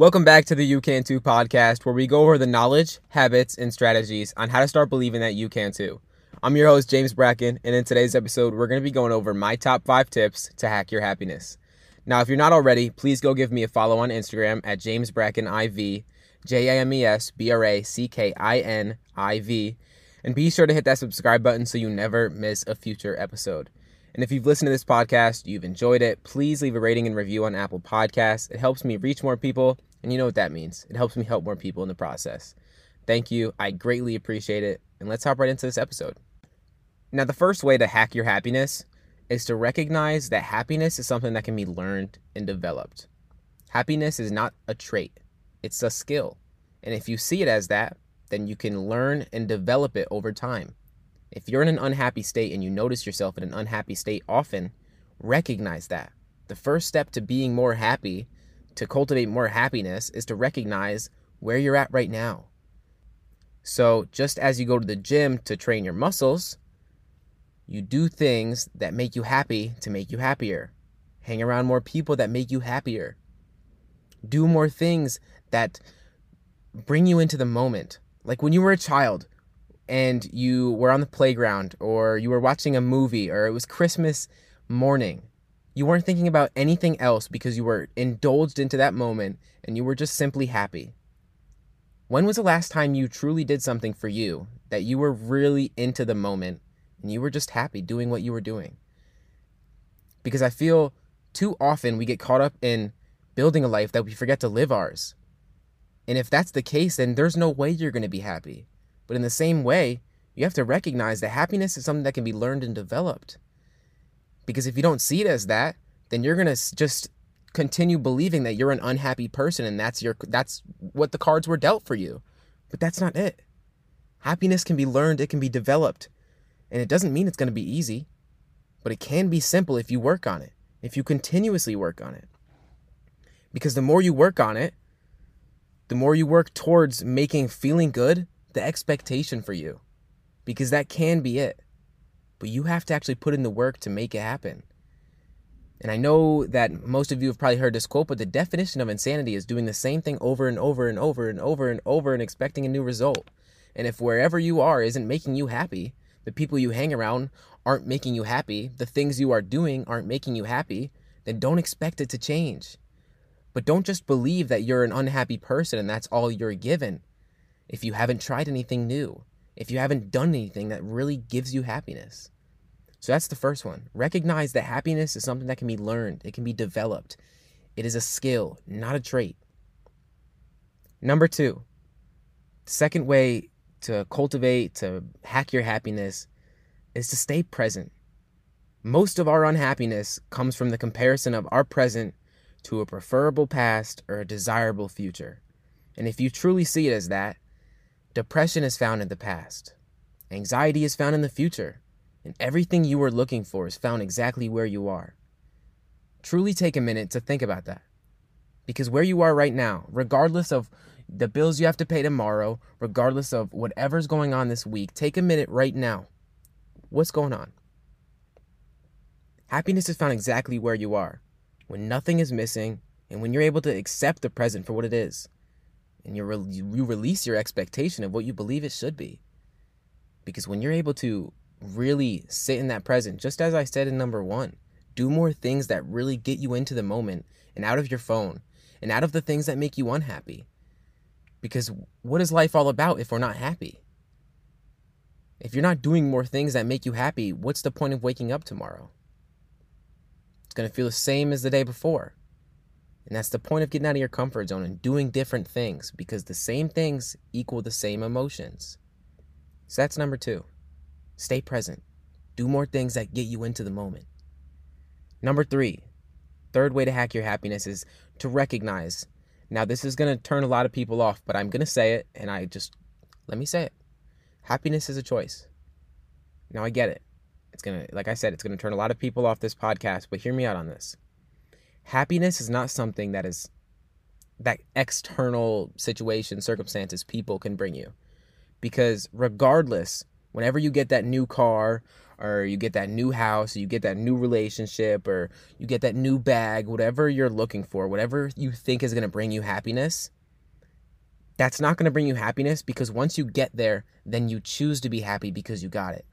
Welcome back to the You Can Too podcast, where we go over the knowledge, habits, and strategies on how to start believing that you can too. I'm your host, James Brackin, and in today's episode, we're going to be going over my top five tips to hack your happiness. Now, if you're not already, please go give me a follow on Instagram at James Brackin IV, J A M E S B R A C K I N I V, and be sure to hit that subscribe button so you never miss a future episode. And if you've listened to this podcast, you've enjoyed it, please leave a rating and review on Apple Podcasts. It helps me reach more people, and you know what that means. It helps me help more people in the process. Thank you. I greatly appreciate it. And let's hop right into this episode. Now, the first way to hack your happiness is to recognize that happiness is something that can be learned and developed. Happiness is not a trait, it's a skill. And if you see it as that, then you can learn and develop it over time. If you're in an unhappy state and you notice yourself in an unhappy state often, recognize that. The first step to being more happy, to cultivate more happiness, is to recognize where you're at right now. So, just as you go to the gym to train your muscles, you do things that make you happy to make you happier. Hang around more people that make you happier. Do more things that bring you into the moment. Like when you were a child, and you were on the playground or you were watching a movie or it was Christmas morning. You weren't thinking about anything else because you were indulged into that moment and you were just simply happy. When was the last time you truly did something for you that you were really into the moment and you were just happy doing what you were doing? Because I feel too often we get caught up in building a life that we forget to live ours. And if that's the case, then there's no way you're going to be happy. But in the same way, you have to recognize that happiness is something that can be learned and developed. Because if you don't see it as that, then you're going to just continue believing that you're an unhappy person and that's your that's what the cards were dealt for you. But that's not it. Happiness can be learned, it can be developed. And it doesn't mean it's going to be easy, but it can be simple if you work on it. If you continuously work on it. Because the more you work on it, the more you work towards making feeling good the expectation for you because that can be it. But you have to actually put in the work to make it happen. And I know that most of you have probably heard this quote, but the definition of insanity is doing the same thing over and over and over and over and over and expecting a new result. And if wherever you are isn't making you happy, the people you hang around aren't making you happy, the things you are doing aren't making you happy, then don't expect it to change. But don't just believe that you're an unhappy person and that's all you're given if you haven't tried anything new, if you haven't done anything that really gives you happiness. So that's the first one. Recognize that happiness is something that can be learned, it can be developed. It is a skill, not a trait. Number two, the second way to cultivate, to hack your happiness, is to stay present. Most of our unhappiness comes from the comparison of our present to a preferable past or a desirable future. And if you truly see it as that, Depression is found in the past. Anxiety is found in the future. And everything you were looking for is found exactly where you are. Truly take a minute to think about that. Because where you are right now, regardless of the bills you have to pay tomorrow, regardless of whatever's going on this week, take a minute right now. What's going on? Happiness is found exactly where you are, when nothing is missing, and when you're able to accept the present for what it is and you, re- you release your expectation of what you believe it should be. Because when you're able to really sit in that present, just as I said in number one, do more things that really get you into the moment and out of your phone and out of the things that make you unhappy. Because what is life all about if we're not happy? If you're not doing more things that make you happy, what's the point of waking up tomorrow? It's going to feel the same as the day before. And that's the point of getting out of your comfort zone and doing different things because the same things equal the same emotions. So that's number two. Stay present. Do more things that get you into the moment. Number three, third way to hack your happiness is to recognize. Now, this is going to turn a lot of people off, but I'm going to say it, and I just let me say it. Happiness is a choice. Now, I get it. It's going to, like I said, it's going to turn a lot of people off this podcast, but hear me out on this happiness is not something that is that external situation, circumstances, people can bring you. Because regardless Whenever you get that new car, or you get that new house, or you get that new relationship, or you get that new bag, whatever you're looking for, whatever you think is going to bring you happiness, that's not going to bring you happiness because once you get there, then you choose to be happy because you got it.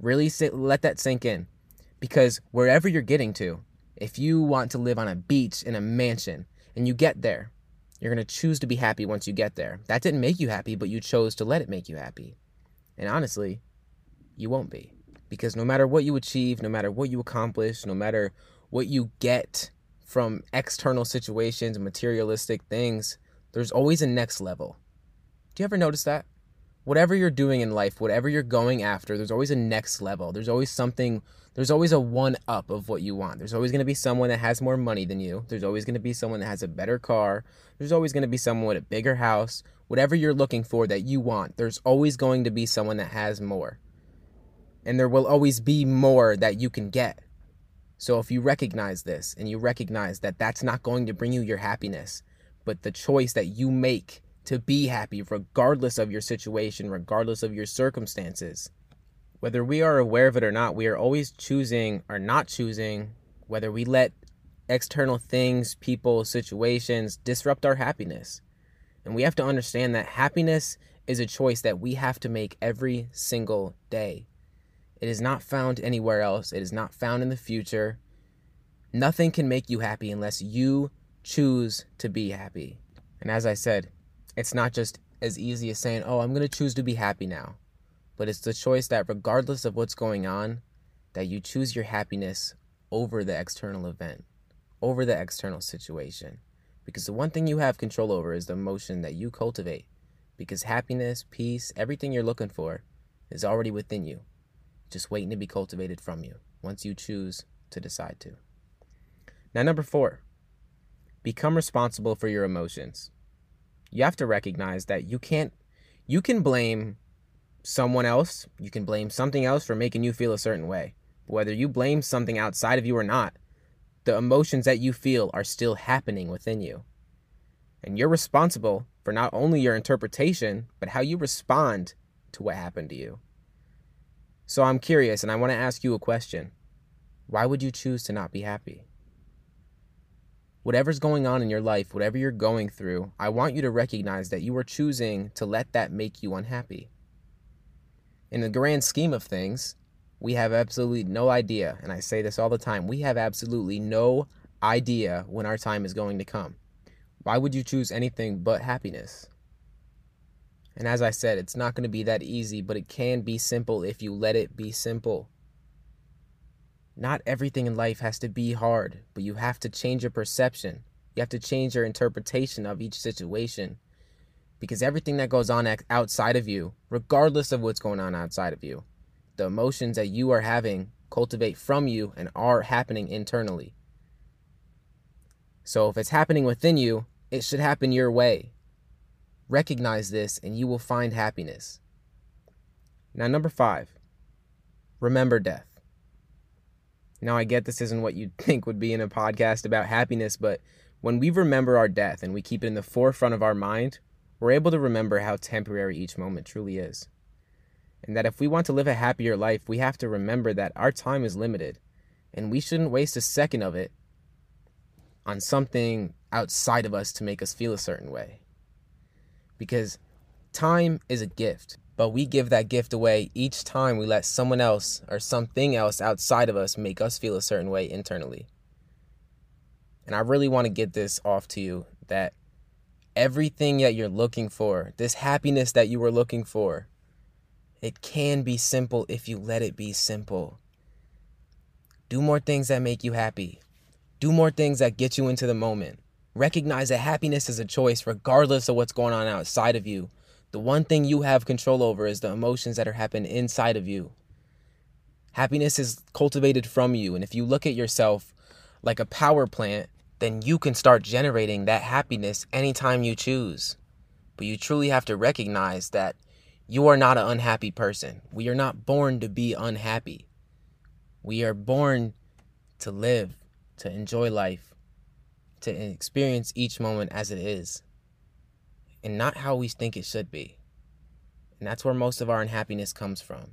Really sit, let that sink in. Because wherever you're getting to, if you want to live on a beach in a mansion and you get there, you're going to choose to be happy once you get there. That didn't make you happy, but you chose to let it make you happy. And honestly, you won't be. Because no matter what you achieve, no matter what you accomplish, no matter what you get from external situations, materialistic things, there's always a next level. Do you ever notice that? Whatever you're doing in life, whatever you're going after, there's always a next level. There's always something, there's always a one up of what you want. There's always going to be someone that has more money than you. There's always going to be someone that has a better car. There's always going to be someone with a bigger house. Whatever you're looking for that you want, there's always going to be someone that has more and there will always be more that you can get. So if you recognize this and you recognize that that's not going to bring you your happiness, but the choice that you make to be happy, regardless of your situation, regardless of your circumstances, whether we are aware of it or not, we are always choosing or not choosing whether we let external things, people, situations disrupt our happiness. And we have to understand that happiness is a choice that we have to make every single day. It is not found anywhere else. It is not found in the future. Nothing can make you happy unless you choose to be happy. And as I said, it's not just as easy as saying, oh, I'm going to choose to be happy now. But it's the choice that, regardless of what's going on, that you choose your happiness over the external event, over the external situation. Because the one thing you have control over is the emotion that you cultivate. Because happiness, peace, everything you're looking for is already within you just waiting to be cultivated from you once you choose to decide to. Now, number four, become responsible for your emotions. You have to recognize that you can't, you can blame someone else, you can blame something else for making you feel a certain way. Whether you blame something outside of you or not, the emotions that you feel are still happening within you. And you're responsible for not only your interpretation, but how you respond to what happened to you. So I'm curious and I want to ask you a question. Why would you choose to not be happy? Whatever's going on in your life, whatever you're going through, I want you to recognize that you are choosing to let that make you unhappy. In the grand scheme of things, we have absolutely no idea, and I say this all the time we have absolutely no idea when our time is going to come. Why would you choose anything but happiness? And as I said, it's not going to be that easy, but it can be simple if you let it be simple. Not everything in life has to be hard, but you have to change your perception. You have to change your interpretation of each situation. Because everything that goes on outside of you, regardless of what's going on outside of you, the emotions that you are having cultivate from you and are happening internally. So if it's happening within you, it should happen your way. Recognize this and you will find happiness. Now, number five, remember death. Now, I get this isn't what you'd think would be in a podcast about happiness, but when we remember our death and we keep it in the forefront of our mind, we're able to remember how temporary each moment truly is. And that if we want to live a happier life, we have to remember that our time is limited and we shouldn't waste a second of it on something outside of us to make us feel a certain way because time is a gift, but we give that gift away each time we let someone else or something else outside of us make us feel a certain way internally. And I really want to get this off to you that everything that you're looking for, this happiness that you were looking for, it can be simple if you let it be simple. Do more things that make you happy. Do more things that get you into the moment. Recognize that happiness is a choice regardless of what's going on outside of you. The one thing you have control over is the emotions that are happening inside of you. Happiness is cultivated from you. And if you look at yourself like a power plant, then you can start generating that happiness anytime you choose. But you truly have to recognize that you are not an unhappy person. We are not born to be unhappy. We are born to live, to enjoy life, to experience each moment as it is and not how we think it should be. And that's where most of our unhappiness comes from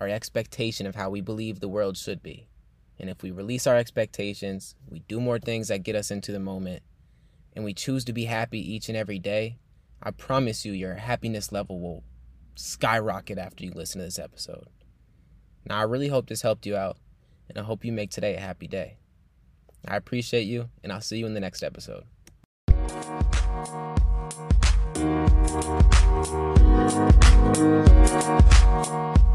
our expectation of how we believe the world should be. And if we release our expectations, we do more things that get us into the moment, and we choose to be happy each and every day, I promise you, your happiness level will skyrocket after you listen to this episode. Now, I really hope this helped you out, and I hope you make today a happy day. I appreciate you, and I'll see you in the next episode. Thank you.